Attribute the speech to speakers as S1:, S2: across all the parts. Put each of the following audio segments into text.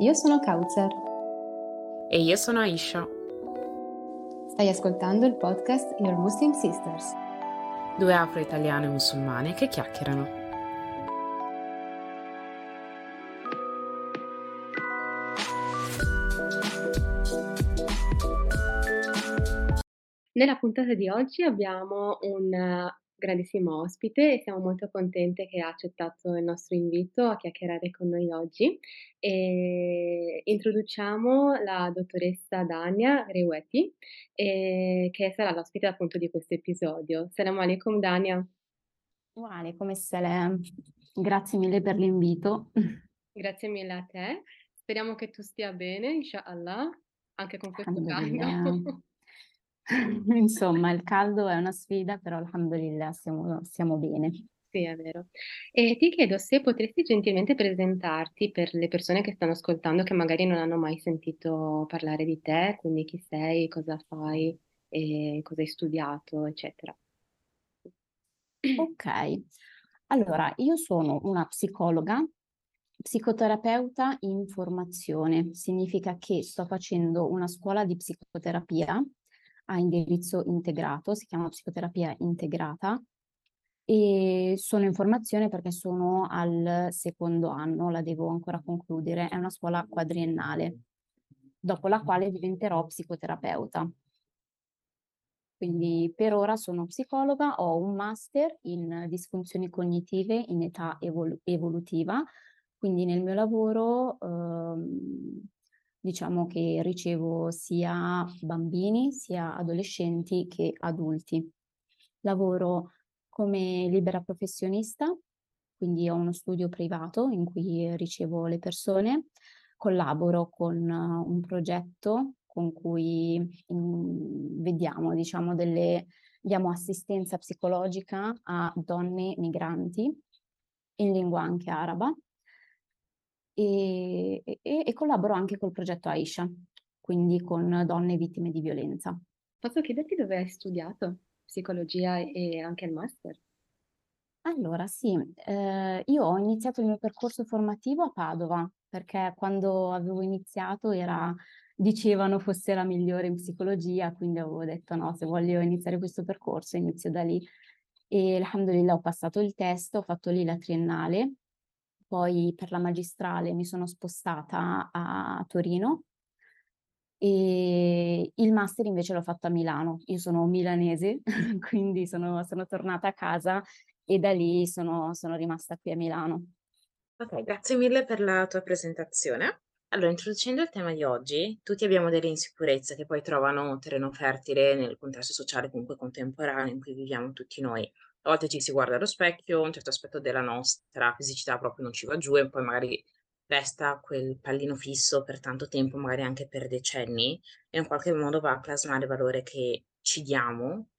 S1: Io sono Kautzer.
S2: E io sono Aisha.
S1: Stai ascoltando il podcast Your Muslim Sisters.
S2: Due afro-italiane musulmane che chiacchierano.
S1: Nella puntata di oggi abbiamo un grandissimo ospite e siamo molto contente che ha accettato il nostro invito a chiacchierare con noi oggi. E introduciamo la dottoressa Dania Reweti, eh, che sarà l'ospite appunto di questo episodio. Salam alaikum Dania.
S3: Wa alaikum salam. Grazie mille per l'invito.
S1: Grazie mille a te. Speriamo che tu stia bene, inshallah, anche con questo caldo.
S3: Insomma, il caldo è una sfida, però alhamdulillah stiamo, stiamo bene.
S1: Sì, è vero. E ti chiedo se potresti gentilmente presentarti per le persone che stanno ascoltando che magari non hanno mai sentito parlare di te, quindi chi sei, cosa fai, cosa hai studiato, eccetera.
S3: Ok, allora io sono una psicologa, psicoterapeuta in formazione, significa che sto facendo una scuola di psicoterapia a indirizzo integrato, si chiama psicoterapia integrata e sono in formazione perché sono al secondo anno, la devo ancora concludere, è una scuola quadriennale, dopo la quale diventerò psicoterapeuta. Quindi per ora sono psicologa, ho un master in disfunzioni cognitive in età evol- evolutiva, quindi nel mio lavoro ehm, diciamo che ricevo sia bambini, sia adolescenti che adulti. Lavoro come libera professionista, quindi ho uno studio privato in cui ricevo le persone, collaboro con un progetto con cui mh, vediamo, diciamo, delle, diamo assistenza psicologica a donne migranti in lingua anche araba e, e, e collaboro anche col progetto Aisha, quindi con donne vittime di violenza.
S1: Posso chiederti dove hai studiato psicologia e anche il master?
S3: Allora, sì, eh, io ho iniziato il mio percorso formativo a Padova, perché quando avevo iniziato era, dicevano fosse la migliore in psicologia, quindi avevo detto no, se voglio iniziare questo percorso inizio da lì. E alhamdulillah ho passato il test, ho fatto lì la triennale poi per la magistrale mi sono spostata a Torino e il master invece l'ho fatto a Milano. Io sono milanese, quindi sono, sono tornata a casa e da lì sono, sono rimasta qui a Milano.
S2: Ok, grazie mille per la tua presentazione. Allora, introducendo il tema di oggi, tutti abbiamo delle insicurezze che poi trovano terreno fertile nel contesto sociale comunque contemporaneo in cui viviamo tutti noi a volte ci si guarda allo specchio, un certo aspetto della nostra fisicità proprio non ci va giù e poi magari resta quel pallino fisso per tanto tempo, magari anche per decenni, e in qualche modo va a plasmare il valore che ci diamo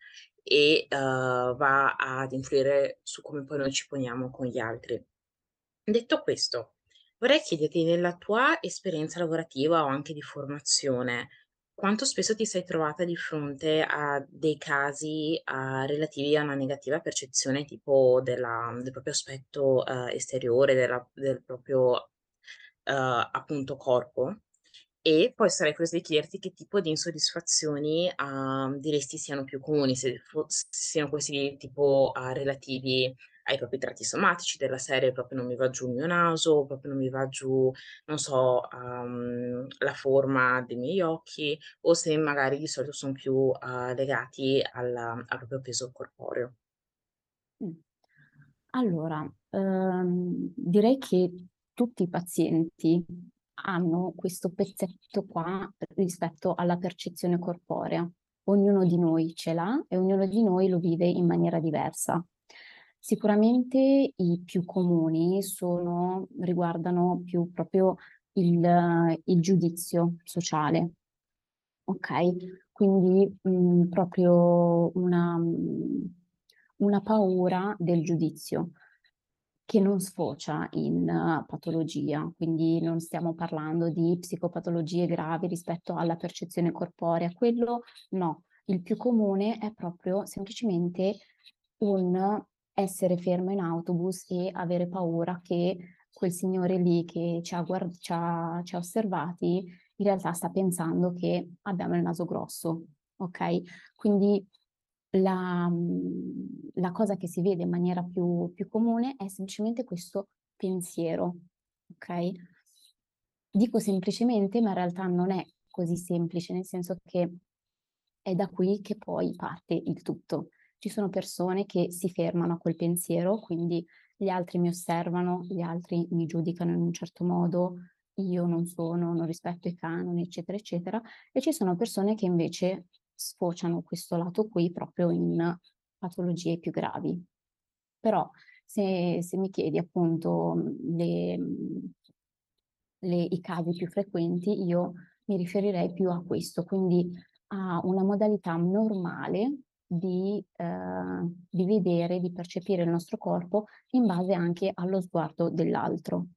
S2: e uh, va ad influire su come poi noi ci poniamo con gli altri. Detto questo, vorrei chiederti nella tua esperienza lavorativa o anche di formazione, quanto spesso ti sei trovata di fronte a dei casi, uh, relativi a una negativa percezione tipo della del proprio aspetto, uhm, esteriore, della del proprio, uhm, appunto corpo? E poi sarei curiosa di chiederti che tipo di insoddisfazioni, uhm, diresti siano più comuni, se fo siano questi tipo, uhm, relativi ai propri tratti somatici della serie proprio non mi va giù il mio naso, proprio non mi va giù, non so, um, la forma dei miei occhi o se magari di solito sono più uh, legati alla, al proprio peso corporeo.
S3: Allora, ehm, direi che tutti i pazienti hanno questo pezzetto qua rispetto alla percezione corporea. Ognuno di noi ce l'ha e ognuno di noi lo vive in maniera diversa. Sicuramente i più comuni sono, riguardano più proprio il, il giudizio sociale. Ok? Quindi mh, mm, proprio una, mm, una paura del giudizio che non sfocia in patologia, quindi non stiamo parlando di psicopatologie gravi rispetto alla percezione corporea, quello no, il più comune è proprio semplicemente un essere fermo in autobus e avere paura che quel signore lì che ci ha, guard- ci ha, ci ha osservati in realtà sta pensando che abbiamo il naso grosso, ok? Quindi la, la cosa che si vede in maniera più, più comune è semplicemente questo pensiero, ok? Dico semplicemente, ma in realtà non è così semplice, nel senso che è da qui che poi parte il tutto. Ci sono persone che si fermano a quel pensiero, quindi gli altri mi osservano, gli altri mi giudicano in un certo modo, io non sono, non rispetto i canoni, eccetera, eccetera, e ci sono persone che invece sfociano questo lato qui proprio in patologie più gravi. Però se, se mi chiedi appunto le, le, i casi più frequenti, io mi riferirei più a questo, quindi a una modalità normale di, eh, di vedere, di percepire il nostro corpo in base anche allo sguardo dell'altro.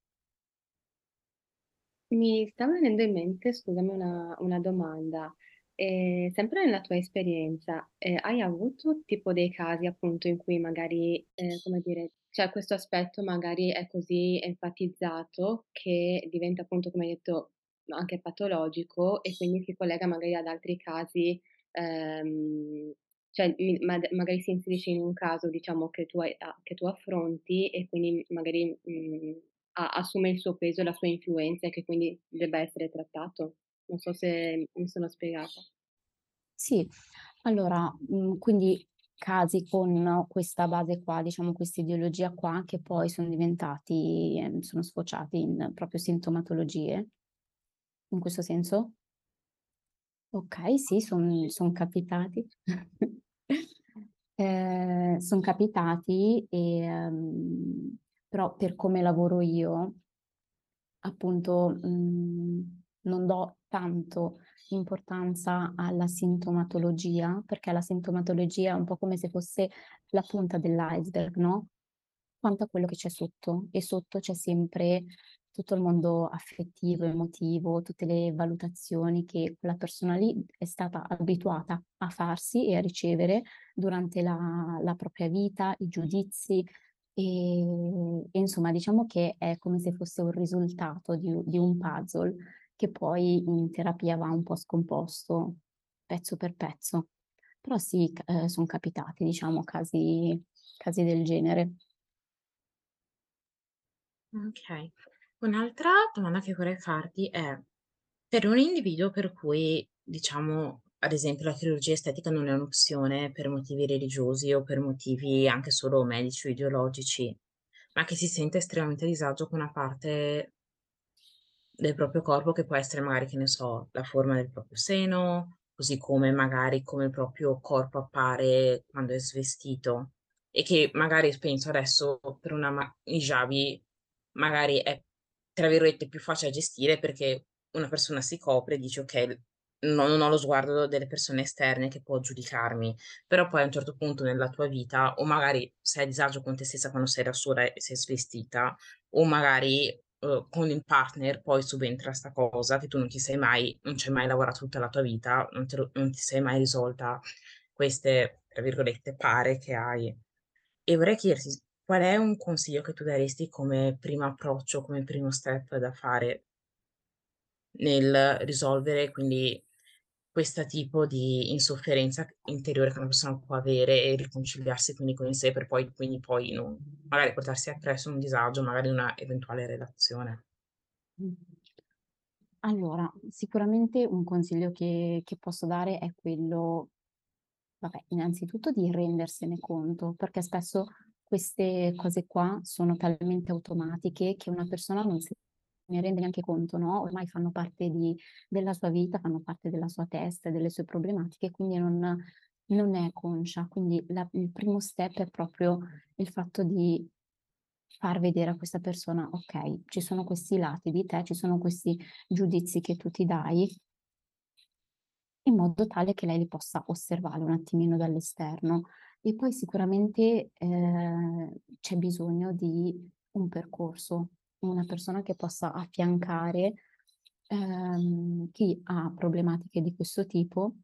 S1: Mi sta venendo in mente, scusami, una, una domanda. Eh, sempre nella tua esperienza, eh, hai avuto tipo dei casi appunto in cui magari, eh, come dire, c'è questo aspetto magari è così enfatizzato che diventa appunto, come hai detto, anche patologico e quindi si collega magari ad altri casi, ehm, cioè ma- magari si inserisce in un caso, diciamo, che tu, hai- ah, che tu affronti e quindi magari mh, a- assume il suo peso e la sua influenza e che quindi debba essere trattato. Non so se mi sono spiegata.
S3: Sì, allora, mh, quindi casi con questa base qua, diciamo questa ideologia qua, che poi sono diventati, eh, sono sfociati in proprio sintomatologie, in questo senso? Ok, sì, sono son capitati. eh, sono capitati, e, um, però per come lavoro io, appunto, mh, non do tanto importanza alla sintomatologia, perché la sintomatologia è un po' come se fosse la punta dell'iceberg, no? Quanto a quello che c'è sotto. E sotto c'è sempre tutto il mondo affettivo, emotivo, tutte le valutazioni che quella persona lì è stata abituata a farsi e a ricevere durante la, la propria vita, i giudizi. E, e, insomma, diciamo che è come se fosse un risultato di, di un puzzle che poi in terapia va un po' scomposto pezzo per pezzo. Però sì, eh, sono capitati, diciamo, casi, casi del genere.
S2: Ok. Un'altra domanda che vorrei farti è, per un individuo per cui, diciamo, ad esempio, la chirurgia estetica non è un'opzione per motivi religiosi o per motivi anche solo medici o ideologici, ma che si sente estremamente a disagio con una parte del proprio corpo che può essere magari, che ne so, la forma del proprio seno, così come magari come il proprio corpo appare quando è svestito e che magari penso adesso per una ma- hijabi magari è tra virgolette più facile da gestire perché una persona si copre e dice ok no- non ho lo sguardo delle persone esterne che può giudicarmi però poi a un certo punto nella tua vita o magari sei a disagio con te stessa quando sei da sola e sei svestita o magari uhm, con il partner poi subentra 'sta cosa che tu non ti sei mai non ci hai mai lavorato tutta la tua vita, non te non ti sei mai risolta queste, tra virgolette, "pare" che hai. E vorrei chiederti qual è un consiglio che tu daresti come primo approccio, come primo step da fare nel risolvere quindi questa tipo di insofferenza interiore che una persona può avere e riconciliarsi quindi con sé per poi quindi poi non magari portarsi appresso un disagio, magari una eventuale relazione.
S3: Allora, sicuramente un consiglio che, che posso dare è quello, vabbè, innanzitutto di rendersene conto, perché spesso queste cose qua sono talmente automatiche che una persona non si ne rende neanche conto, no? Ormai fanno parte di, della sua vita, fanno parte della sua testa, delle sue problematiche, quindi non, non è conscia. Quindi la- il primo step è proprio il fatto di far vedere a questa persona, ok, ci sono questi lati di te, ci sono questi giudizi che tu ti dai, in modo tale che lei li possa osservare un attimino dall'esterno. E poi sicuramente eh, c'è bisogno di un percorso, una persona che possa affiancare ehm, chi ha problematiche di questo tipo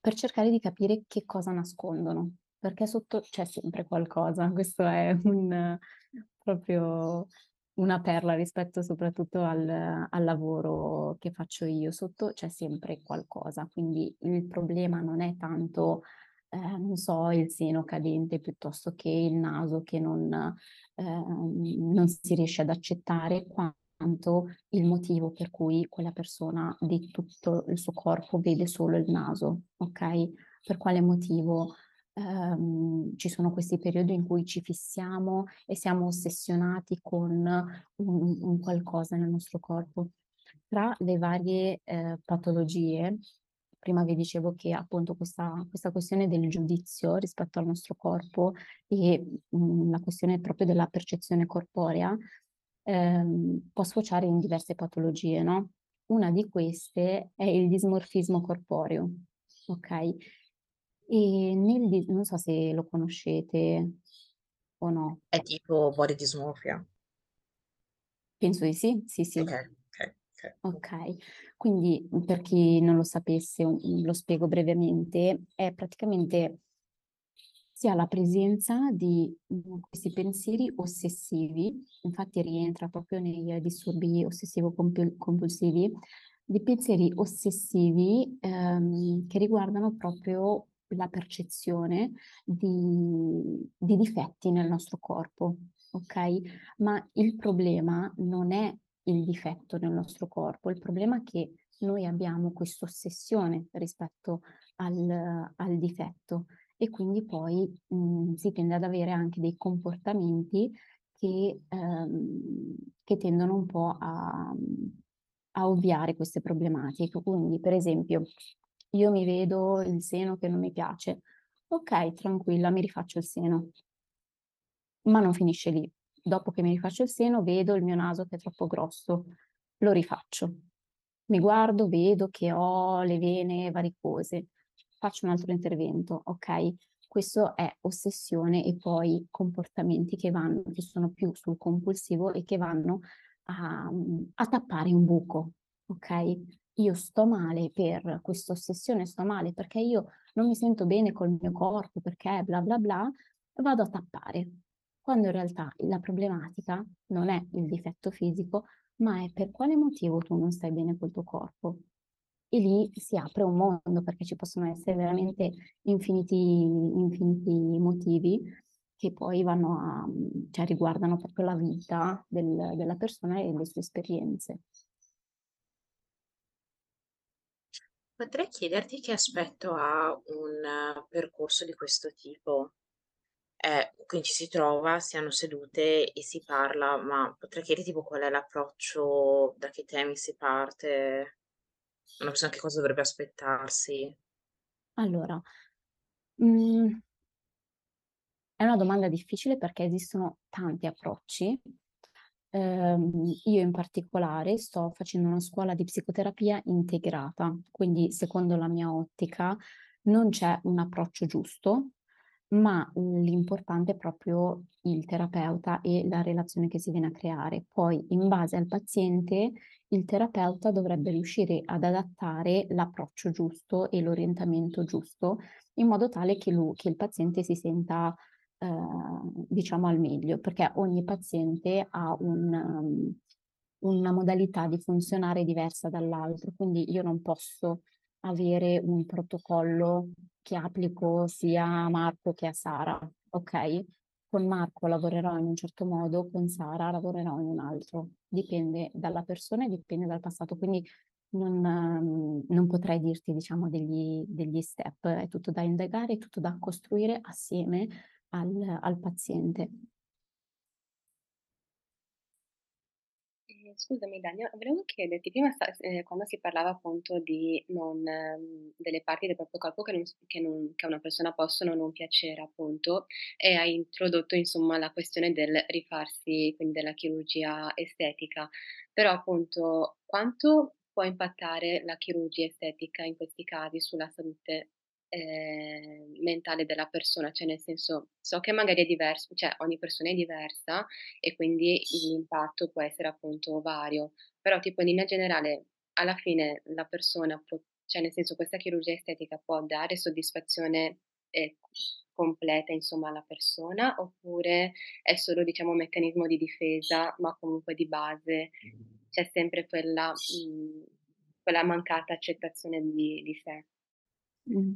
S3: per cercare di capire che cosa nascondono, perché sotto c'è sempre qualcosa, questo è un proprio una perla rispetto soprattutto al al lavoro che faccio io. Sotto c'è sempre qualcosa, quindi il problema non è tanto, ehm, non so, il seno cadente piuttosto che il naso che non ehm, non si riesce ad accettare, quanto il motivo per cui quella persona di tutto il suo corpo vede solo il naso, okay? Per quale motivo ehm, ci sono questi periodi in cui ci fissiamo e siamo ossessionati con un, un qualcosa nel nostro corpo. Tra le varie eh, patologie, prima vi dicevo che appunto questa, questa, questione del giudizio rispetto al nostro corpo e mh, mm, la questione proprio della percezione corporea ehm, può sfociare in diverse patologie, no? Una di queste è il dismorfismo corporeo, ok? E nel non so se lo conoscete o no.
S2: È tipo body dysmorphia?
S3: Penso di sì, sì, sì.
S2: Ok, ok, ok.
S3: Quindi per chi non lo sapesse, lo spiego brevemente, è praticamente si ha la presenza di questi pensieri ossessivi, infatti rientra proprio nei disturbi ossessivo-compulsivi, di pensieri ossessivi ehm, che riguardano proprio la percezione di, di difetti nel nostro corpo, ok? Ma il problema non è il difetto nel nostro corpo, il problema è che noi abbiamo questa ossessione rispetto al, al, difetto e quindi poi mh, si tende ad avere anche dei comportamenti che, ehm, che tendono un po' a, a ovviare queste problematiche. Quindi, per esempio, io mi vedo il seno che non mi piace. Ok, tranquilla, mi rifaccio il seno. Ma non finisce lì. Dopo che mi rifaccio il seno, vedo il mio naso che è troppo grosso, lo rifaccio. Mi guardo, vedo che ho le vene varicose, faccio un altro intervento, ok? Questo è ossessione e poi comportamenti che vanno, che sono più sul compulsivo e che vanno a, a tappare un buco, ok? io sto male per questa ossessione, sto male perché io non mi sento bene col mio corpo, perché bla bla bla, vado a tappare. Quando in realtà la problematica non è il difetto fisico, ma è per quale motivo tu non stai bene col tuo corpo. E lì si apre un mondo perché ci possono essere veramente infiniti, infiniti motivi che poi vanno a, cioè riguardano proprio la vita del, della persona e le sue esperienze.
S2: Potrei chiederti che aspetto ha un percorso di questo tipo? Eh, quindi ci si trova, si hanno sedute e si parla, ma potrei chiederti tipo qual è l'approccio, da che temi si parte, una persona che cosa dovrebbe aspettarsi?
S3: Allora, mhmm è una domanda difficile perché esistono tanti approcci Ehm, io in particolare sto facendo una scuola di psicoterapia integrata, quindi secondo la mia ottica non c'è un approccio giusto, ma l'importante è proprio il terapeuta e la relazione che si viene a creare. Poi, in base al paziente, il terapeuta dovrebbe riuscire ad adattare l'approccio giusto e l'orientamento giusto in modo tale che, lui, che il paziente si senta Ehm, diciamo al meglio, perché ogni paziente ha un, um, una modalità di funzionare diversa dall'altro, quindi io non posso avere un protocollo che applico sia a Marco che a Sara, ok? Con Marco lavorerò in un certo modo, con Sara lavorerò in un altro. Dipende dalla persona e dipende dal passato, quindi non, um, non potrei dirti, diciamo, degli, degli step, è tutto da indagare, è tutto da costruire assieme al, al paziente.
S1: Eh, scusami Daniel, volevo chiederti, prima eh, quando si parlava appunto di non, ehm, delle parti del proprio corpo che, non, che, non, che, a una persona possono non piacere appunto e hai introdotto insomma la questione del rifarsi, quindi della chirurgia estetica, però appunto quanto può impattare la chirurgia estetica in questi casi sulla salute eh, mentale della persona, cioè nel senso so che magari è diverso, cioè ogni persona è diversa e quindi l'impatto può essere appunto vario, però tipo in linea generale alla fine la persona può, cioè nel senso questa chirurgia estetica può dare soddisfazione ehm, completa insomma la persona, oppure è solo diciamo un meccanismo di difesa, ma comunque di base c'è sempre quella mhmm, quella mancata accettazione di di sé?
S3: Mh.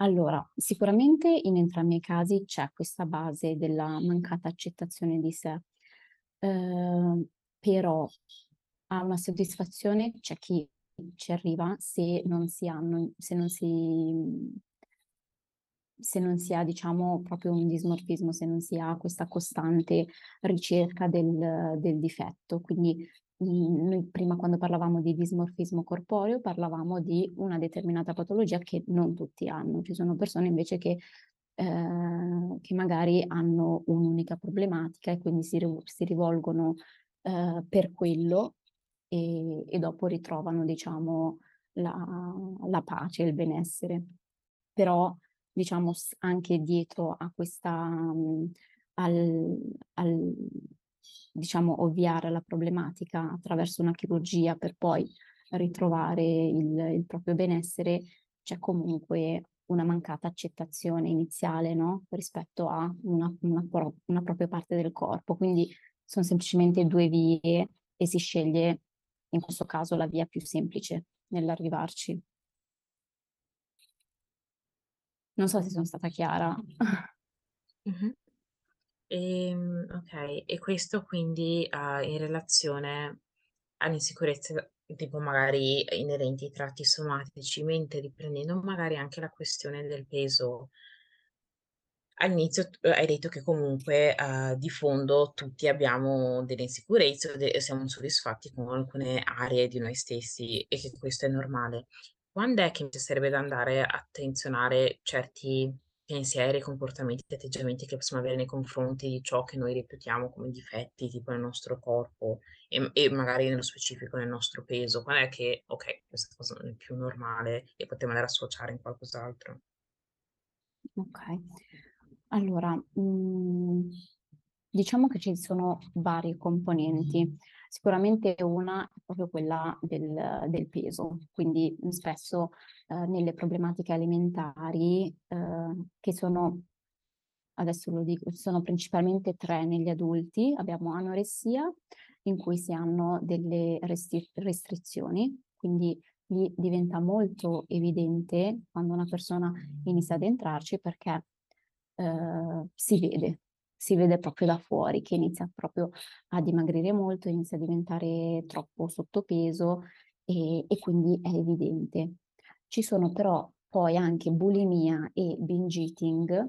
S3: Allora, sicuramente in entrambi i casi c'è questa base della mancata accettazione di sé. Uhm, però a una soddisfazione c'è chi ci arriva se non si hanno se non si se non si ha diciamo proprio un dismorfismo, se non si ha questa costante ricerca del del difetto. Quindi, noi prima quando parlavamo di dismorfismo corporeo parlavamo di una determinata patologia che non tutti hanno. Ci sono persone invece che ehm, che magari hanno un'unica problematica e quindi si si rivolgono, ehm, per quello e e dopo ritrovano diciamo la la pace, il benessere. Però diciamo anche dietro a questa mhmm, al al diciamo ovviare alla problematica attraverso una chirurgia per poi ritrovare il il proprio benessere, c'è comunque una mancata accettazione iniziale, no, rispetto a una una una propria parte del corpo. Quindi son semplicemente 2 vie e si sceglie, in questo caso, la via più semplice nell'arrivarci. Non so se son stata chiara.
S2: Mh-mh. Ehm, okay, e questo quindi, uhm, in relazione alle insicurezze tipo magari inerenti ai tratti somatici, mentre riprendendo magari anche la questione del peso all'inizio hai detto che comunque, uhm, di fondo tutti abbiamo delle insicurezze e siamo insoddisfatti con alcune aree di noi stessi e che questo è normale. Quand'è che ci sarebbe da andare a attenzionare certi pensieri, comportamenti, atteggiamenti che possiamo avere nei confronti di ciò che noi reputiamo come difetti, tipo nel nostro corpo e m e magari nello specifico nel nostro peso? Quand'è che: "Okay, questa cosa non è più normale e potremmo andare a associare in qualcos'altro"?
S3: Okay. Allora, mhmm, diciamo che ci sono varie componenti. Sicuramente una è proprio quella del del peso, quindi, mhmm, spesso, ehm, nelle problematiche alimentari, ehm, che sono adesso lo dico, sono principalmente 3 negli adulti, abbiamo anoressia, in cui si hanno delle resti restrizioni, quindi lì diventa molto evidente quando una persona inizia ad entrarci perché, ehm, si vede, si vede proprio da fuori che inizia proprio a dimagrire molto, inizia a diventare troppo sottopeso e e quindi è evidente. Ci sono però poi anche bulimia e binge eating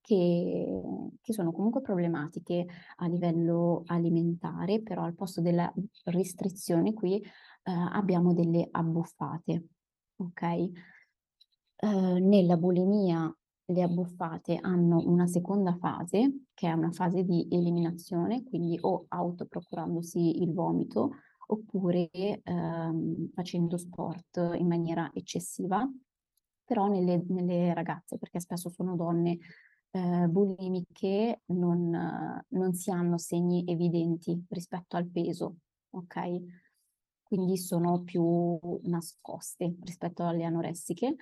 S3: che che sono comunque problematiche a livello alimentare, però al posto della restrizione qui, ehm, abbiamo delle abbuffate, okay? Ehm, nella bulimia le abbuffate hanno una seconda fase, che è una fase di eliminazione, quindi o autoprocurandosi il vomito oppure, ehm, facendo sport in maniera eccessiva. Però nelle nelle ragazze, perché spesso sono donne, ehm, bulimiche, non non si hanno segni evidenti rispetto al peso, okay? Quindi sono più nascoste rispetto alle anoressiche.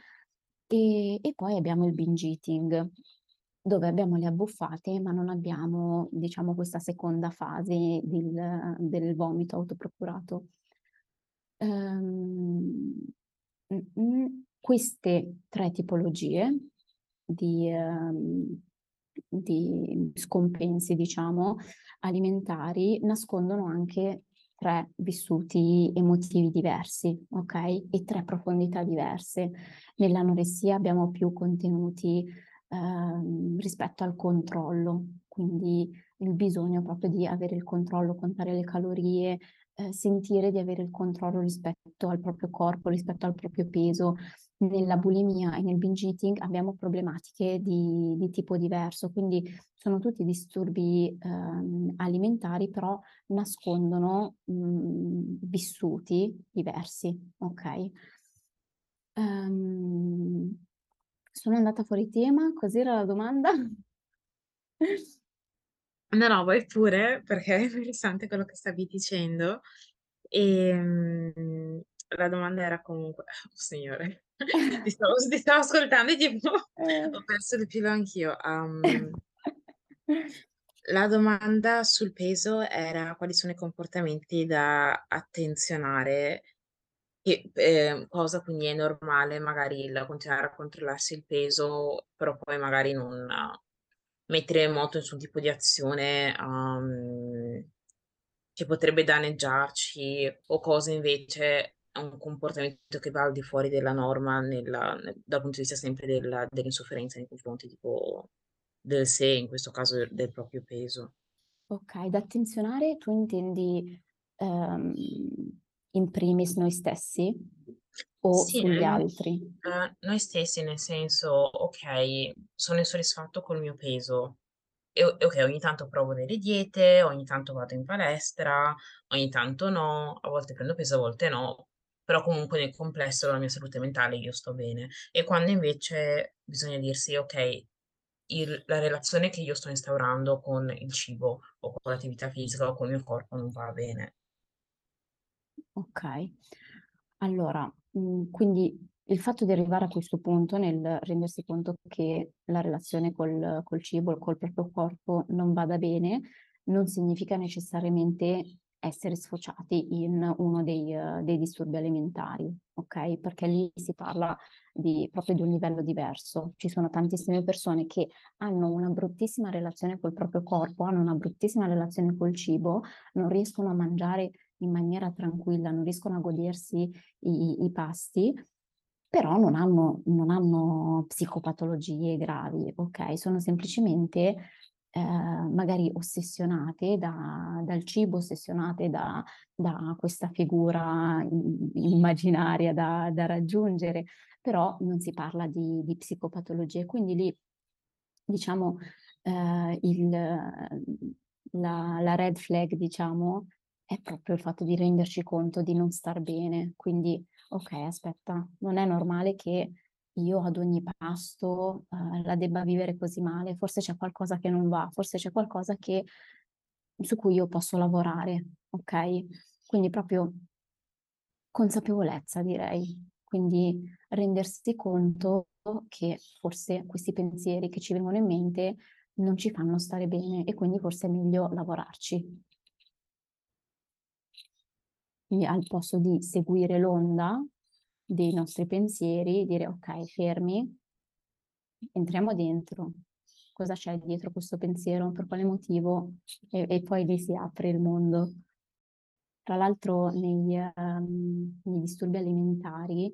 S3: E e poi abbiamo il binge eating, dove abbiamo le abbuffate, ma non abbiamo, diciamo, questa seconda fase del del vomito autoprocurato. Ehm, queste 3 tipologie di ehm, di scompensi, diciamo, alimentari, nascondono anche 3 vissuti emotivi diversi, okay, e 3 profondità diverse. Nell'anoressia abbiamo più contenuti, ehm, rispetto al controllo, quindi il bisogno proprio di avere il controllo, contare le calorie, ehm, sentire di avere il controllo rispetto al proprio corpo, rispetto al proprio peso. Nella bulimia e nel binge eating abbiamo problematiche di di tipo diverso, quindi sono tutti disturbi, ehm, alimentari, però nascondono, mhmm, vissuti diversi, okay? Ehm, sono andata fuori tema, cos'era la domanda?
S2: No, no, vai pure, perché è interessante quello che stavi dicendo. Ehm, la domanda era comunque oh signore. Ti stavo ti stavo ascoltando e tipo
S3: Eh.
S2: ho perso il filo anch'io. Uhm, la domanda sul peso era: quali sono i comportamenti da attenzionare che ehm, cosa quindi è normale magari il continuare a controllarsi il peso, però poi magari non mettere in moto nessun tipo di azione, uhm, che potrebbe danneggiarci o cosa invece un comportamento che va al di fuori della norma nella nel dal punto di vista sempre della dell'insofferenza nei confronti tipo del sé, in questo caso del del proprio peso.
S3: Okay, da attenzionare tu intendi, ehm, in primis noi stessi o
S2: Sì,
S3: sugli
S2: ehm,
S3: altri?
S2: ehm, noi stessi, nel senso: okay, sono insoddisfatto col mio peso o okay, ogni tanto provo delle diete, ogni tanto vado in palestra, ogni tanto no, a volte prendo peso, a volte no, però comunque nel complesso la mia salute mentale io sto bene. E quando invece bisogna dirsi: "Okay, il la relazione che io sto instaurando con il cibo o con l'attività fisica o col mio corpo non va bene."
S3: Okay. Allora, mhmm, quindi il fatto di arrivare a questo punto nel rendersi conto che la relazione col col cibo, col proprio corpo non vada bene, non significa necessariamente essere sfociati in uno dei uhm, dei disturbi alimentari, okay, perché lì si parla di proprio di un livello diverso. Ci sono tantissime persone che hanno una bruttissima relazione col proprio corpo, hanno una bruttissima relazione col cibo, non riescono a mangiare in maniera tranquilla, non riescono a godersi i i pasti, però non hanno non hanno psicopatologie gravi, okay, sono semplicemente, ehm, magari ossessionate da dal cibo, ossessionate da da questa figura immaginaria da da raggiungere, però non si parla di di psicopatologie. Quindi lì, diciamo, ehm, il la la red flag, diciamo, è proprio il fatto di renderci conto di non star bene. Quindi: "Okay, aspetta, non è normale che io ad ogni pasto, uhm, la debba vivere così male, forse c'è qualcosa che non va, forse c'è qualcosa che su cui io posso lavorare." Okay? Quindi proprio consapevolezza direi. Quindi rendersi conto che forse questi pensieri che ci vengono in mente non ci fanno stare bene e quindi forse è meglio lavorarci. Quindi al posto di seguire l'onda dei nostri pensieri, dire: "Okay, fermi" "entriamo dentro. Cosa c'è dietro questo pensiero? Per quale motivo?" E e poi lì si apre il mondo. Tra l'altro negli ehm, nei disturbi alimentari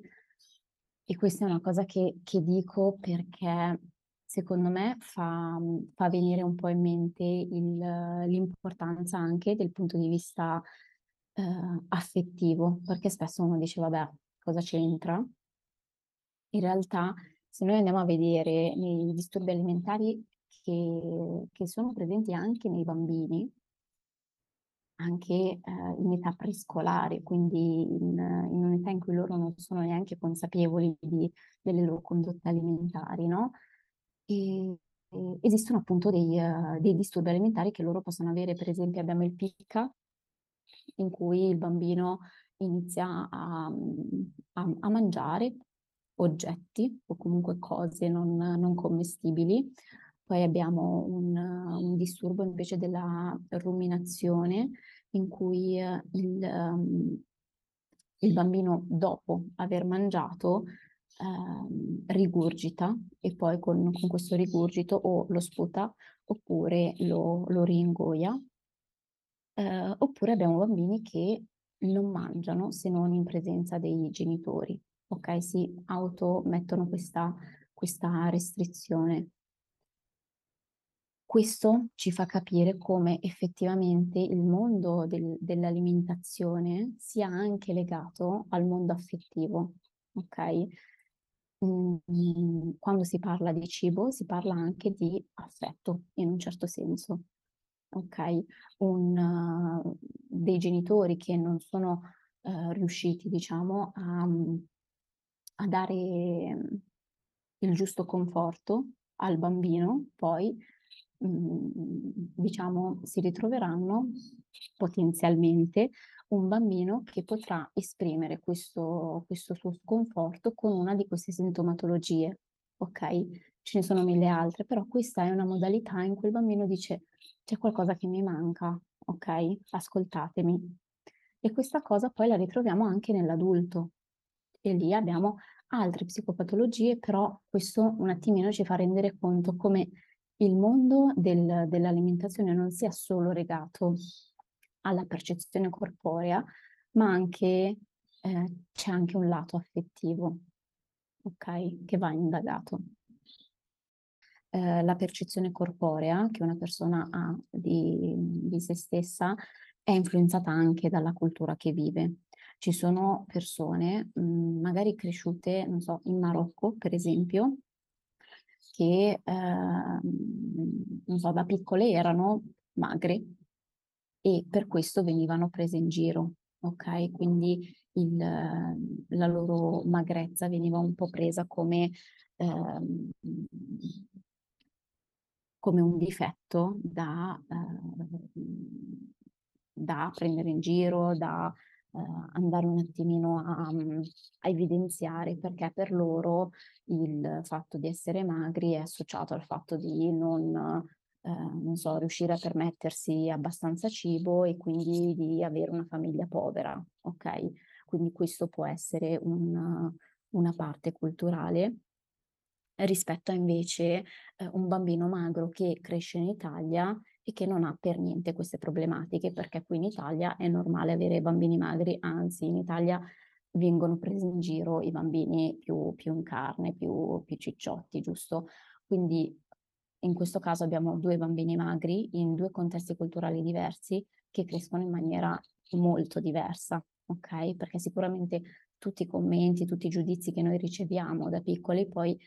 S3: e questa è una cosa che che dico perché secondo me fa fa venire un po' in mente il l'importanza anche del punto di vista, ehm, affettivo, perché spesso uno dice: "Vabbè, cosa c'entra?" In realtà, se noi andiamo a vedere nei disturbi alimentari che che sono presenti anche nei bambini anche, ehm, in età prescolare, quindi in in un'età in cui loro non sono neanche consapevoli di delle loro condotte alimentari, no, ehm, esistono appunto dei uhm, dei disturbi alimentari che loro possono avere. Per esempio abbiamo il PICCA, in cui il bambino inizia a a a mangiare oggetti o comunque cose non non commestibili. Poi abbiamo un un disturbo invece della ruminazione in cui il mhmm, il bambino dopo aver mangiato, ehm, rigurgita e poi con con questo rigurgito o lo sputa oppure lo lo ringoia. Ehm, oppure abbiamo bambini che non mangiano se non in presenza dei genitori, okay, si automettono questa questa restrizione. Questo ci fa capire come effettivamente il mondo del dell'alimentazione sia anche legato al mondo affettivo, okay? Mhmm, quando si parla di cibo si parla anche di affetto, in un certo senso, okay? Un dei genitori che non sono, ehm, riusciti diciamo a mhmm, a dare, mhmm, il giusto conforto al bambino poi, mhmm, diciamo si ritroveranno potenzialmente un bambino che potrà esprimere questo, questo suo sconforto con una di queste sintomatologie, ok? Ce ne sono mille altre, però questa è una modalità in cui il bambino dice c'è qualcosa che mi manca, ok? Ascoltatemi. E questa cosa poi la ritroviamo anche nell'adulto. E lì abbiamo altre psicopatologie, però questo un attimino ci fa rendere conto come il mondo del, dell'alimentazione non sia solo legato alla percezione corporea, ma anche eh, c'è anche un lato affettivo, ok? Che va indagato. Eh, la percezione corporea che una persona ha di, di se stessa è influenzata anche dalla cultura che vive. Ci sono persone, mh, mm, magari cresciute, non so, in Marocco, per esempio, che, eh, non so, da piccole erano magre e per questo venivano prese in giro, ok? Quindi il, la loro magrezza veniva un po' presa come, eh, come un difetto da, eh, da prendere in giro, da eh, andare un attimino a, a, evidenziare perché per loro il fatto di essere magri è associato al fatto di non, eh, non so, riuscire a permettersi abbastanza cibo e quindi di avere una famiglia povera, ok? Quindi questo può essere un, una parte culturale rispetto a invece eh, un bambino magro che cresce in Italia e che non ha per niente queste problematiche, perché qui in Italia è normale avere bambini magri, anzi in Italia vengono presi in giro i bambini più, più in carne, più, più cicciotti, giusto? Quindi in questo caso abbiamo due bambini magri in due contesti culturali diversi che crescono in maniera molto diversa, ok? Perché sicuramente tutti i commenti, tutti i giudizi che noi riceviamo da piccoli poi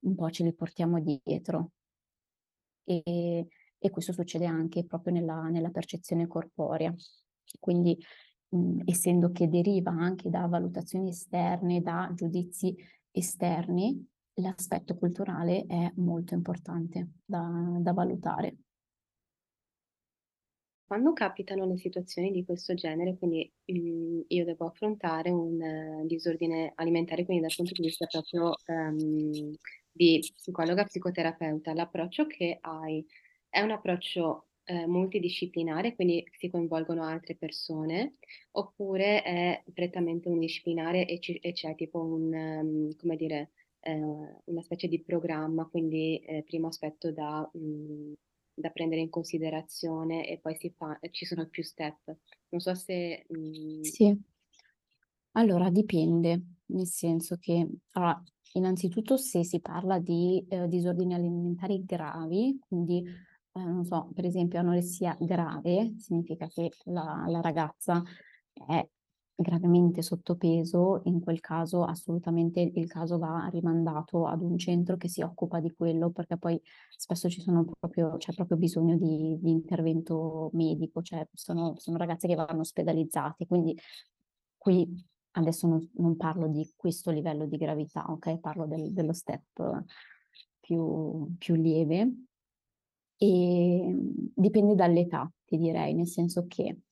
S3: un po' ce li portiamo dietro. E, e questo succede anche proprio nella, nella percezione corporea. Quindi, mh, essendo che deriva anche da valutazioni esterne, da giudizi esterni, l'aspetto culturale è molto importante da, da valutare.
S1: Quando capitano le situazioni di questo genere, quindi mh, io devo affrontare un uh, disordine alimentare, quindi dal punto di vista proprio um, di psicologa, psicoterapeuta, l'approccio che hai è un approccio eh, multidisciplinare, quindi si coinvolgono altre persone, oppure è prettamente undisciplinare e, ci, e c'è tipo un, um, come dire, eh, una specie di programma, quindi eh, primo aspetto da, mh, mm, da, prendere in considerazione e poi fa, ci sono più step. Non so se... Mh... Mm,
S3: sì. Allora, dipende, nel senso che, allora, innanzitutto se si parla di eh, disordini alimentari gravi, quindi eh, non so, per esempio anoressia grave, significa che la, la ragazza è gravemente sottopeso, in quel caso assolutamente il caso va rimandato ad un centro che si occupa di quello, perché poi spesso ci sono proprio, c'è proprio bisogno di, di intervento medico, cioè sono, sono, ragazze che vanno ospedalizzate, quindi qui adesso non, non, parlo di questo livello di gravità, ok? Parlo del, dello step più, più lieve, e mhmm, dipende dall'età, ti direi, nel senso che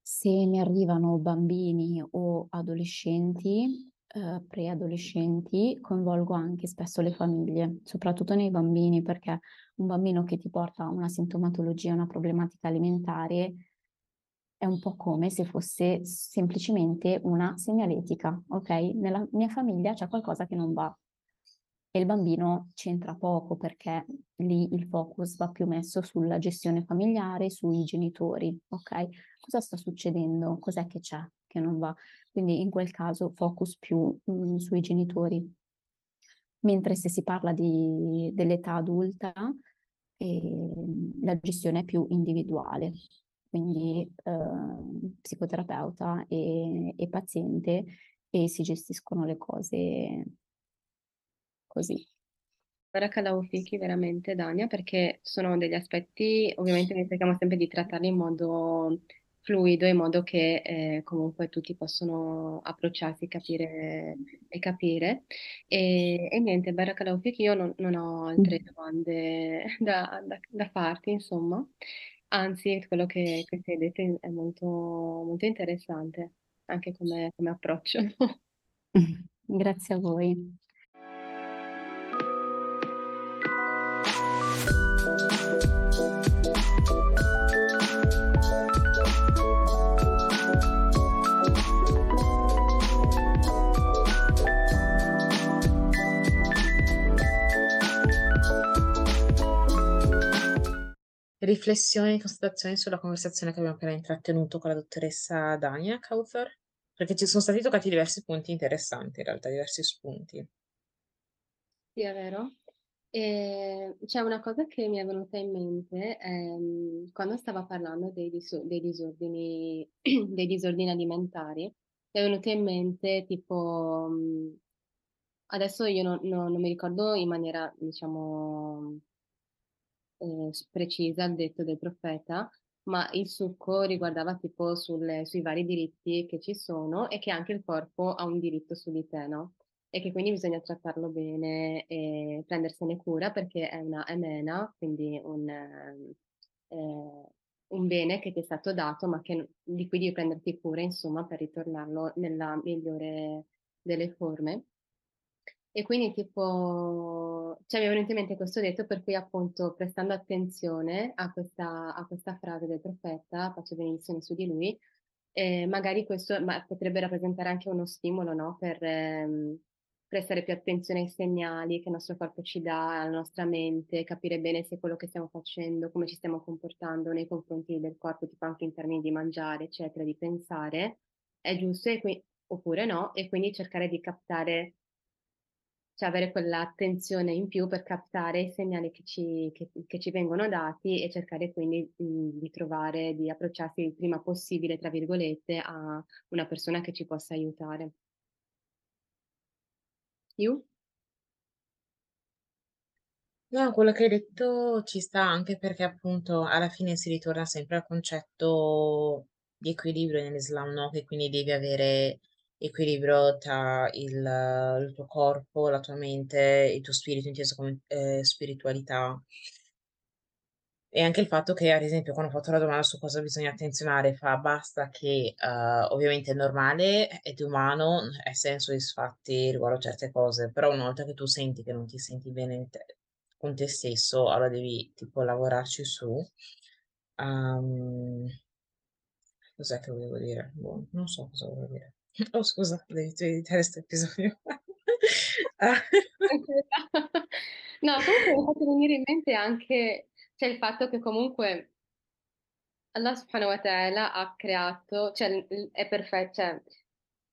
S3: se mi arrivano bambini o adolescenti, eh, preadolescenti, coinvolgo anche spesso le famiglie, soprattutto nei bambini, perché un bambino che ti porta una sintomatologia, una problematica alimentare, è un po' come se fosse semplicemente una segnaletica, ok? Nella mia famiglia c'è qualcosa che non va, e il bambino c'entra poco perché lì il focus va più messo sulla gestione familiare, sui genitori, ok? Cosa sta succedendo? Cos'è che c'è che non va? Quindi in quel caso focus più mh, mm, sui genitori. Mentre se si parla di, dell'età adulta, eh, la gestione è più individuale, quindi eh, psicoterapeuta e, e paziente e si gestiscono le cose così.
S1: Barakallahu fiki veramente Dania perché sono degli aspetti, ovviamente noi cerchiamo sempre di trattarli in modo fluido, in modo che eh, comunque tutti possono approcciarsi capire, e capire. E, e niente, Barakallahu fiki, io non, non ho altre mm. domande da, da, da farti, insomma. Anzi, quello che che hai detto è molto molto interessante, anche come come approccio.
S3: Grazie a voi.
S2: Riflessioni e constatazioni sulla conversazione che abbiamo appena intrattenuto con la dottoressa Dania Kaufer? Perché ci sono stati toccati diversi punti interessanti in realtà, diversi spunti.
S1: Sì, è vero. Ehm, c'è una cosa che mi è venuta in mente, ehm, quando stava parlando dei diso dei disordini dei disordini alimentari, mi è venuto in mente tipo, mhmm, adesso io no no non mi ricordo in maniera diciamo s precisa il detto del profeta, ma il succo riguardava tipo sulle sui vari diritti che ci sono e che anche il corpo ha un diritto su di te, no, e che quindi bisogna trattarlo bene e prendersene cura perché è una emena, quindi un ehm, un bene che ti è stato dato, ma che di cui devi prenderti cura insomma per ritornarlo nella migliore delle forme. E quindi tipo cioè mi in mente questo detto per cui appunto prestando attenzione a questa a questa frase del profeta, pace e benedizioni su di lui, ehm, magari questo ma potrebbe rappresentare anche uno stimolo, no, per mhmm, prestare più attenzione ai segnali che il nostro corpo ci dà, alla nostra mente, capire bene se quello che stiamo facendo, come ci stiamo comportando nei confronti del corpo, tipo anche in termini di mangiare, eccetera, di pensare, è giusto qui oppure no, e quindi cercare di captare cioè avere quell'attenzione in più per captare i segnali che ci che che ci vengono dati e cercare quindi, mhmm, di trovare di approcciarsi il prima possibile, tra virgolette, a una persona che ci possa aiutare. You?
S2: No, quello che hai detto ci sta anche perché appunto alla fine si ritorna sempre al concetto di equilibrio nell'Islam, no, che quindi devi avere equilibrio tra il il tuo corpo, la tua mente, il tuo spirito inteso come, ehm, spiritualità. E anche il fatto che, ad esempio, quando ho fatto la domanda su cosa bisogna attenzionare, fa: "Basta che, uhm, ovviamente è normale ed umano essere insoddisfatti riguardo certe cose, però una volta che tu senti che non ti senti bene te con te stesso, allora devi tipo lavorarci su." Uhm cos'è che volevo dire? Boh, non so cosa volevo dire. Oh scusa, devi tu editare 'sto episodio. Ah.
S1: No, comunque mi hai fatto venire in mente anche cioè il fatto che comunque Allah Subhanahu wa Ta'ala ha creato cioè è perfe cioè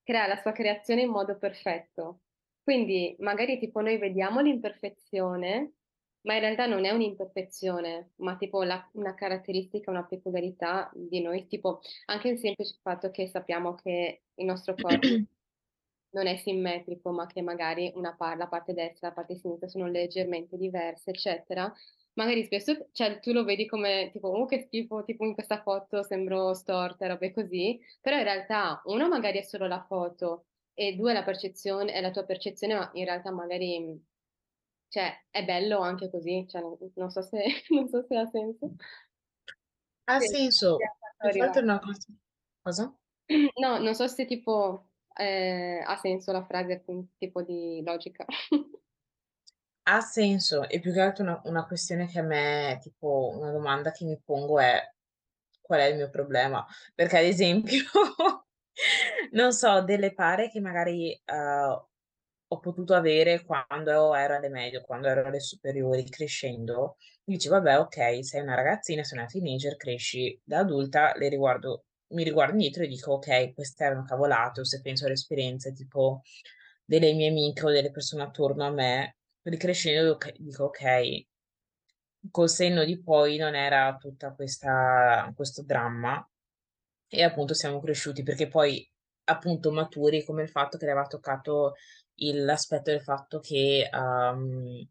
S1: crea la sua creazione in modo perfetto. Quindi magari tipo noi vediamo l'imperfezione, ma in realtà non è un'imperfezione, ma tipo la una caratteristica, una peculiarità di noi, tipo anche il semplice fatto che sappiamo che il nostro corpo non è simmetrico, ma che magari una pa la parte destra, la parte sinistra sono leggermente diverse, eccetera. Magari spesso cioè tu lo vedi come tipo: "Uh, che schifo, tipo in questa foto sembro storta", e robe così, però in realtà 1 magari è solo la foto e 2 la percezione è la tua percezione, ma in realtà magari, cioè è bello anche così, cioè non non so se non so se ha senso.
S2: Ha
S1: ti
S2: senso, altro è una cosa cosa?
S1: No, non so se tipo, ehm, ha senso la frase tipo di logica.
S2: Ha senso e più che altro una una questione che a me tipo una domanda che mi pongo è: qual è il mio problema? Perché ad esempio, non so, delle pare che magari, uhm, ho potuto avere quando ero alle medie, quando ero alle superiori, crescendo, dici: "Vabbè, okay, sei una ragazzina, sei una teenager, cresci." Da adulta le riguardo mi riguardo indietro e dico: "Okay, queste erano cavolate." O se penso alle esperienze tipo delle mie amiche o delle persone attorno a me, ricrescendo dico: "Okay, col senno di poi non era tutta questa questo dramma." E appunto siamo cresciuti, perché poi appunto maturi come il fatto che le aveva toccato il l'aspetto del fatto che, uhm,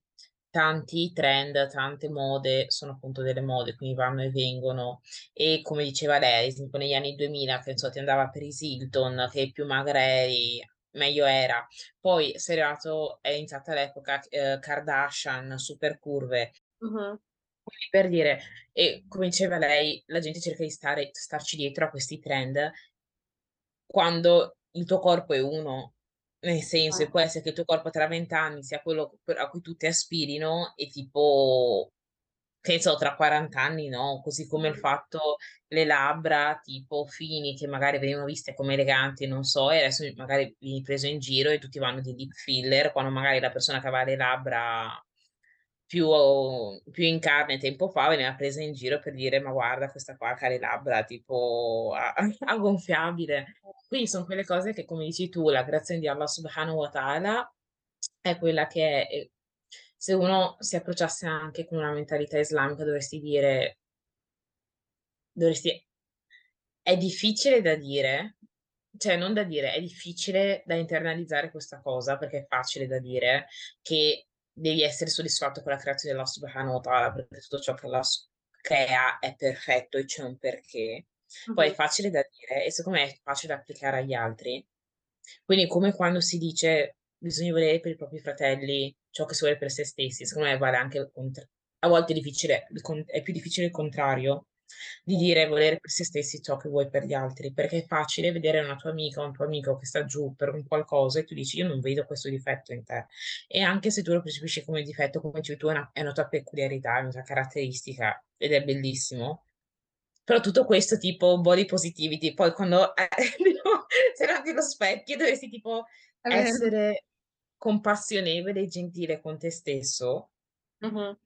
S2: tanti trend, tante mode sono appunto delle mode, quindi vanno e vengono e come diceva lei, esempio negli anni 2000 che so, ti andava Paris Hilton, che più magra eri meglio era. Poi sei arrivato è iniziata l'epoca, ehm, Kardashian, super curve. Quindi per dire, e come diceva lei, la gente cerca di stare starci dietro a questi trend quando il tuo corpo è uno. Nel senso, e
S1: Ah.
S2: può essere che il tuo corpo tra 20 anni sia quello a cui tutti aspirino e tipo, che ne so, tra 40 anni no, così come il fatto le labbra tipo fini che magari venivano viste come eleganti, non so, e adesso magari vieni preso in giro e tutti vanno di lip filler, quando magari la persona che aveva le labbra più più in carne tempo fa veniva presa in giro per dire: "Ma guarda questa qua c'ha le labbra tipo a a gonfiabile". Quindi son quelle cose che, come dici tu, la creazione di Allah Subhanahu wa Ta'ala è quella che è e se uno si approcciasse anche con una mentalità islamica dovresti dire dovresti è difficile da dire, cioè non da dire, è difficile da internalizzare questa cosa, perché è facile da dire che devi essere soddisfatto con la creazione di Allah Subhanahu wa Ta'ala, perché tutto ciò che s crea è perfetto e c'è un perché. Poi è facile da dire e secondo me è facile da applicare agli altri. Quindi come quando si dice: "Bisogna volere per i propri fratelli ciò che si vuole per se stessi", secondo me vale anche il contr a volte è difficile è più difficile il contrario, di dire volere per se stessi ciò che vuoi per gli altri, perché è facile vedere una tua amica o un tuo amico che sta giù per un qualcosa e tu dici: "Io non vedo questo difetto in te". E anche se tu lo percepisci come difetto, come dicevi tu, è una è una tua peculiarità, è una tua caratteristica ed è bellissimo. Però tutto questo tipo body positivity, poi quando eh, sei davanti allo specchio dovresti tipo essere compassionevole e gentile con te stesso
S1: Mh-mh.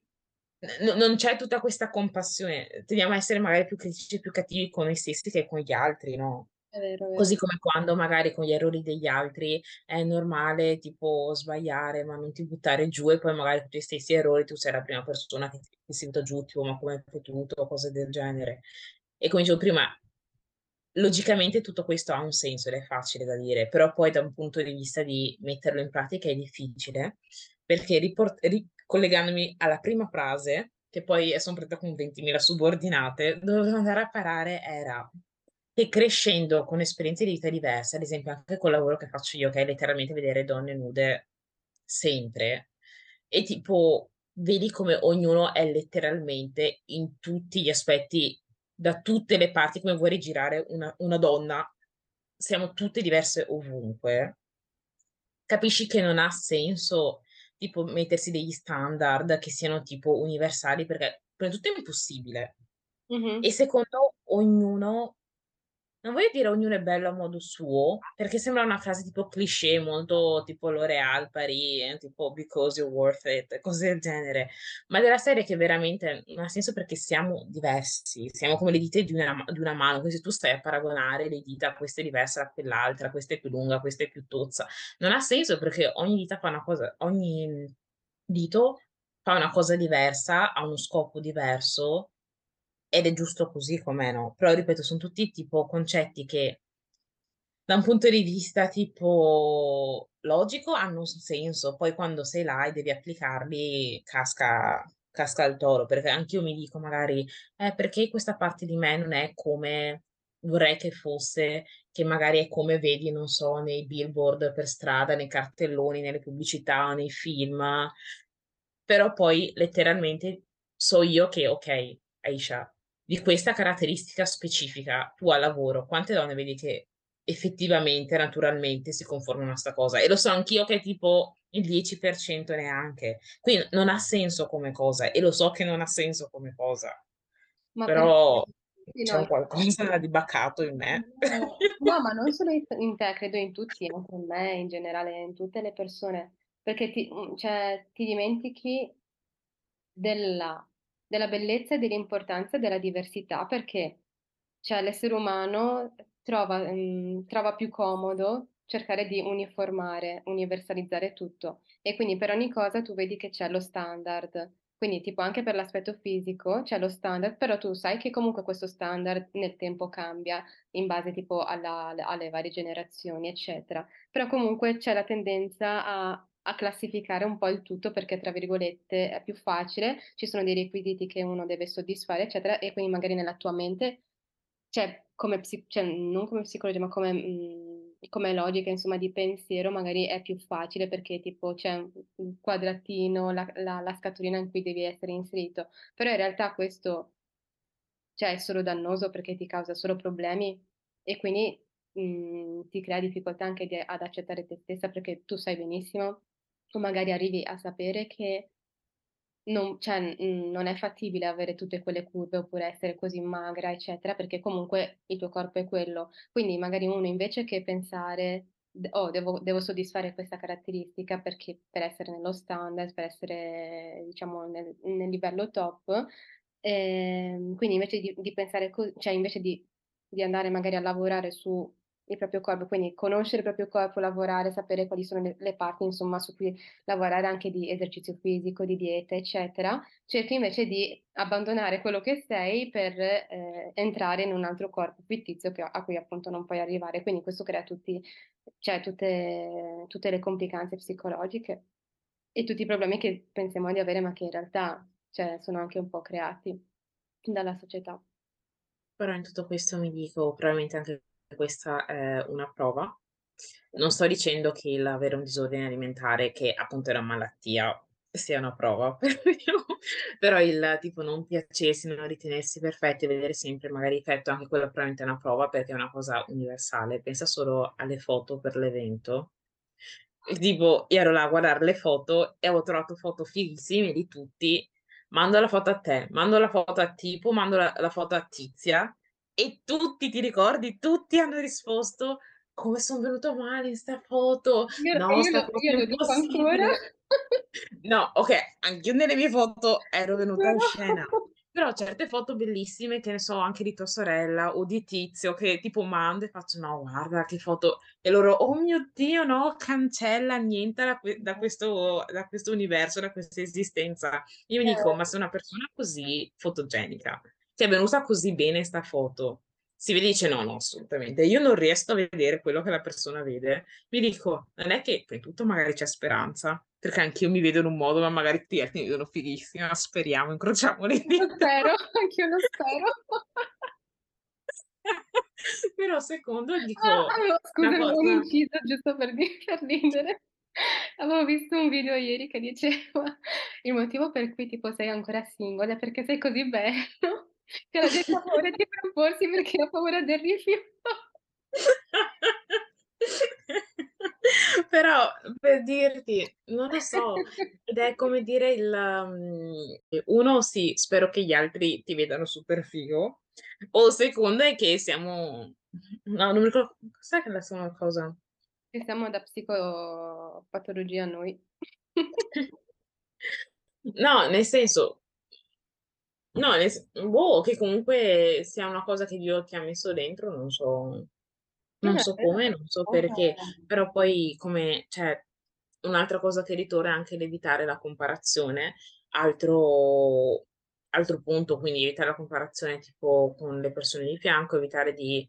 S2: N no non c'è tutta questa compassione, tendiamo a essere magari più critici e più cattivi con noi stessi che con gli altri, no,
S1: È vero, è
S2: così
S1: vero.
S2: come quando magari con gli errori degli altri è normale tipo sbagliare, ma non ti buttare giù e poi magari con i tuoi stessi errori tu sei la prima persona che ti che si butta giù, tipo: "Ma come hai potuto?" O cose del genere. E come dicevo prima logicamente tutto questo ha un senso ed è facile da dire, però poi da un punto di vista di metterlo in pratica è difficile, perché riport ricollegandomi alla prima frase, che poi son partita con 20.000 subordinate, dove volevo andare a parare era che crescendo con esperienze di vita diverse, ad esempio anche col lavoro che faccio io, che è letteralmente vedere donne nude sempre, e tipo vedi come ognuno è letteralmente in tutti gli aspetti, da tutte le parti, come vuoi rigirare una una donna, siamo tutte diverse ovunque. Capisci che non ha senso tipo mettersi degli standard che siano tipo universali, perché prima di tutto è impossibile.
S1: Mh-mh.
S2: E secondo ognuno non voglio dire ognuno è bello a modo suo, perché sembra una frase tipo cliché molto tipo L'Oréal, Paris, eh, tipo "Because you're worth it", cose del genere, ma della serie che veramente non ha senso perché siamo diversi, siamo come le dita di una di una mano, quindi se tu stai a paragonare le dita, questa è diversa da quell'altra, questa è più lunga, questa è più tozza, non ha senso perché ogni dita fa una cosa ogni, dito fa una cosa diversa, ha uno scopo diverso ed è giusto così com'è, no, però ripeto son tutti tipo concetti che da un punto di vista tipo logico hanno un senso, poi quando sei là e devi applicarli casca casca il toro, perché anch'io mi dico magari: "Eh, perché questa parte di me non è come vorrei che fosse", che magari è come vedi, non so, nei billboard per strada, nei cartelloni, nelle pubblicità, nei film. Però poi letteralmente so io che: "Okay, Aisha, di questa caratteristica specifica, tu al lavoro quante donne vedi che effettivamente, naturalmente si conformano a 'sta cosa?" E lo so anch'io che tipo il 10% neanche. Quindi non ha senso come cosa e lo so che non ha senso come cosa,
S1: Ma
S2: però
S1: sì,
S2: c'è
S1: no,
S2: un qualcosa di bacato in me.
S1: No, no, ma non solo in te, credo in tutti, anche in me, in generale, in tutte le persone, perché ti mhmm, cioè ti dimentichi della della bellezza e dell'importanza della diversità, perché, cioè l'essere umano trova mhmm, trova più comodo cercare di uniformare, universalizzare tutto e quindi per ogni cosa tu vedi che c'è lo standard. Quindi tipo anche per l'aspetto fisico c'è lo standard, però tu sai che comunque questo standard nel tempo cambia in base tipo alla al alle varie generazioni, eccetera. Però comunque c'è la tendenza a a classificare un po' il tutto perché, tra virgolette, "è più facile", ci sono dei requisiti che uno deve soddisfare, eccetera, e quindi magari nella tua mente cioè come psi cioè non come psicologia, ma come, mhmm come logica, insomma, di pensiero magari è più facile perché tipo c'è un quadratino, la la la scatolina in cui devi essere inserito, però in realtà questo cioè è solo dannoso perché ti causa solo problemi e quindi, mhmm, ti crea difficoltà anche di ad accettare te stessa perché tu sai benissimo o magari arrivi a sapere che non cioè, non è fattibile avere tutte quelle curve oppure essere così magra, eccetera, perché comunque il tuo corpo è quello. Quindi magari uno invece che pensare: "Oh, devo devo soddisfare questa caratteristica perché per essere nello standard, per essere diciamo nel nel livello top", ehm, quindi invece di di pensare co cioè invece di di andare magari a lavorare su il proprio corpo, quindi conoscere il proprio corpo, lavorare, sapere quali sono le le parti insomma su cui lavorare anche di esercizio fisico, di dieta, eccetera, cerchi invece di abbandonare quello che sei per, ehm, entrare in un altro corpo fittizio che a cui appunto non puoi arrivare. Quindi questo crea tutti cioè tutte tutte le complicanze psicologiche e tutti i problemi che pensiamo di avere, ma che in realtà, cioè, sono anche un po' creati dalla società.
S2: Però in tutto questo mi dico, probabilmente anche questa è una prova. Non sto dicendo che l'avere un disordine alimentare, che appunto è una malattia, sia una prova, però il tipo non piacersi, non ritenersi perfetti vedere sempre magari difetto, anche quella probabilmente è una prova perché è una cosa universale. Pensa solo alle foto per l'evento. Tipo, io ero là a guardare le foto e avevo trovato foto fighissime di tutti. Mando la foto a te, mando la foto a tipo, mando la la foto a Tizia e tutti, ti ricordi, tutti hanno risposto: "Come son venuto male in 'sta foto,
S1: Io
S2: no
S1: io lo
S2: 'sta foto
S1: io lo dico ancora.
S2: impossibile". No, okay, anch'io nelle mie foto ero venuta in scena, però certe foto bellissime, che ne so, anche di tua sorella o di Tizio che tipo mando e faccio: "No, guarda che foto" e loro: "Oh mio Dio, no, cancella, annienta da da questo da questo universo, da questa esistenza". Io mi dico: "Ma se una persona così fotogenica, ti è venuta così bene 'sta foto, si vede" dice: "No, no, assolutamente". Io non riesco a vedere quello che la persona vede. Mi dico: "Non è che di tutto magari c'è speranza, perché anch'io mi vedo in un modo, ma magari mi vedono fighissima, speriamo, incrociamo le
S1: Lo
S2: dita".
S1: spero, anch'io lo spero.
S2: Però secondo
S1: Ah,
S2: dico
S1: avevo
S2: una
S1: scusami un
S2: cosa
S1: inciso giusto per per ridere. Avevo visto un video ieri che diceva: "Il motivo per cui tipo sei ancora single è perché sei così bello che la gente ha paura di proporsi perché ha paura del rifiuto".
S2: Però per dirti, non lo so, ed è come dire il e uno sì, spero che gli altri ti vedano super figo, o il secondo è che siamo no, non mi ricor cos'è che adesso una cosa
S1: Che siamo da psicopatologia noi.
S2: No, nel senso no, nel s boh, che comunque sia una cosa che Dio ti ha messo dentro, non so
S1: No,
S2: non
S1: è
S2: so come, non so perché, però poi come cioè, un'altra cosa che ritorna è anche l'evitare la comparazione, altro altro punto, quindi evitare la comparazione tipo con le persone di fianco, evitare di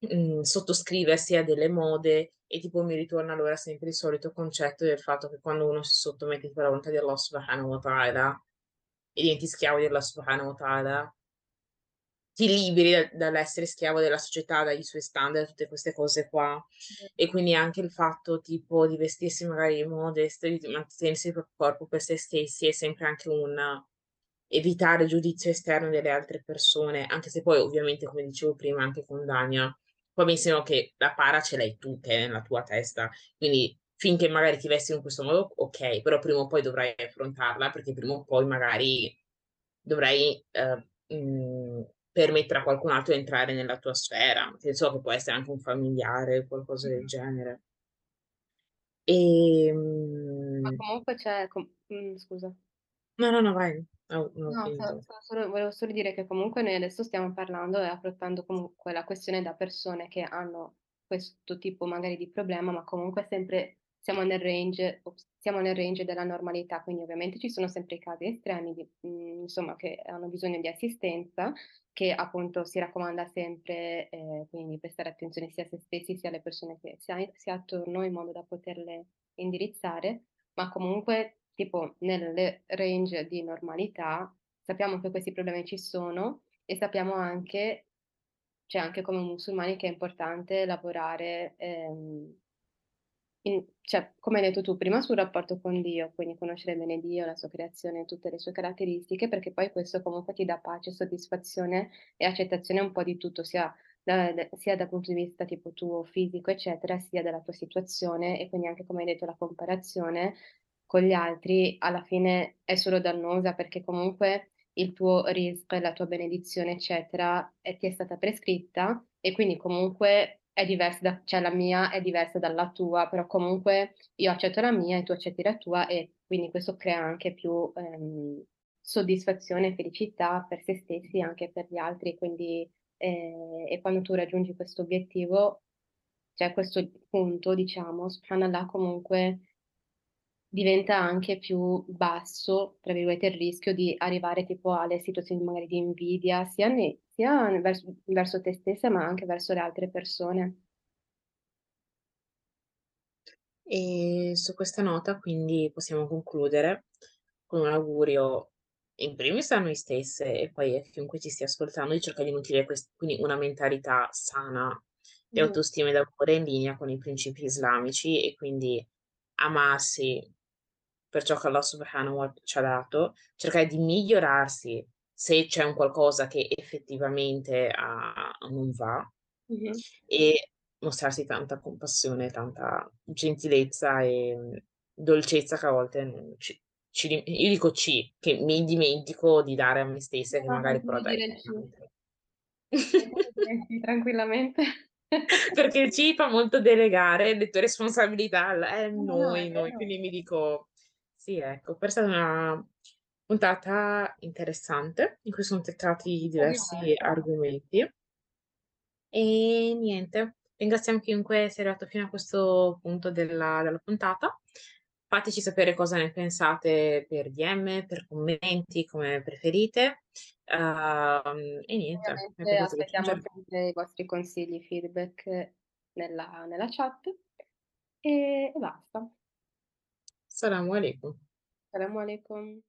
S2: mhmm, sottoscriversi a delle mode e tipo mi ritorna allora sempre il solito concetto del fatto che quando uno si sottomette tipo alla volontà di Allah Subhanahu wa Ta'ala e diventi schiavo di Allah Subhanahu wa Ta'ala. Ti liberi dal dall'essere schiavo della società, dagli suoi standard, tutte queste cose qua. E quindi anche il fatto tipo di vestirsi magari modeste, di mantenersi il proprio corpo per se stessi, è sempre anche un evitare il giudizio esterno delle altre persone, anche se poi ovviamente, come dicevo prima anche con Dania, poi mi sembra che la para ce l'hai tu che è nella tua testa, quindi finché magari ti vesti in questo modo, okay, però prima o poi dovrai affrontarla, perché prima o poi magari dovrai, ehm, mhmm, permettere a qualcun altro di entrare nella tua sfera, che so che può essere anche un familiare, qualcosa del genere.
S1: Ma
S2: Ehm
S1: comunque c'è com mhmm, scusa.
S2: no, no, no, vai. No, ho
S1: No, stavo
S2: finito.
S1: stavo solo volevo solo dire che comunque noi adesso stiamo parlando e affrontando comunque la questione da persone che hanno questo tipo magari di problema, ma comunque sempre siamo nel range siamo nel range della normalità, quindi ovviamente ci sono sempre i casi estremi di mhmm, insomma che hanno bisogno di assistenza, che appunto si raccomanda sempre, ehm, quindi di prestare attenzione sia a se stessi sia alle persone che si hai si ha attorno in modo da poterle indirizzare, ma comunque tipo nel range di normalità sappiamo che questi problemi ci sono e sappiamo anche cioè anche come musulmani che è importante lavorare, ehm in cioè, come hai detto tu prima sul rapporto con Dio, quindi conoscere bene Dio, la sua creazione, tutte le sue caratteristiche, perché poi questo comunque ti dà pace, soddisfazione e accettazione un po' di tutto, sia da d sia dal punto di vista tipo tuo fisico, eccetera, sia della tua situazione e quindi anche come hai detto la comparazione con gli altri alla fine è solo dannosa, perché comunque il tuo rizq, la tua benedizione, eccetera, e ti è stata prescritta e quindi comunque è diversa da cioè la mia è diversa dalla tua, però comunque io accetto la mia e tu accetti la tua e quindi questo crea anche più, ehm, soddisfazione e felicità per se stessi e anche per gli altri. Quindi ehm, e quando tu raggiungi questo obiettivo, cioè questo punto diciamo, subhanallah, comunque diventa anche più "basso", tra virgolette, il rischio di arrivare tipo alle situazioni magari di invidia, sia ne sia vers verso te stessa, ma anche verso le altre persone.
S2: E su questa nota quindi possiamo concludere con un augurio in primis a noi stesse e poi a chiunque ci stia ascoltando di cercare di nutrire ques quindi una mentalità sana di
S1: Mh-mh.
S2: autostima e d'amore in linea con i principi islamici e quindi amarsi per ciò che Allah Subhanahu wa ci ha dato, cercare di migliorarsi se c'è un qualcosa che effettivamente, uhm, non va
S1: Mh-mh.
S2: e mostrarsi tanta compassione, tanta gentilezza e dolcezza che a volte non ci ci io dico ci, che mi dimentico di dare a me stessa che
S1: No,
S2: magari però
S1: a
S2: dai
S1: tranquillamente.
S2: Perché il ci fa molto delegare le tue responsabilità al eh,
S1: No, no,
S2: noi, noi, quindi mi dico sì, ecco, per stata una puntata interessante in cui son toccati diversi argomenti. E niente, ringraziamo chiunque sia arrivato fino a questo punto della della puntata. Fateci sapere cosa ne pensate per DM, per commenti, come preferite. Uhm, e niente, è
S1: Ovviamente aspettiamo sempre i vostri consigli, feedback nella nella chat e e basta.
S2: Salam aleikum.
S1: Salam aleikum.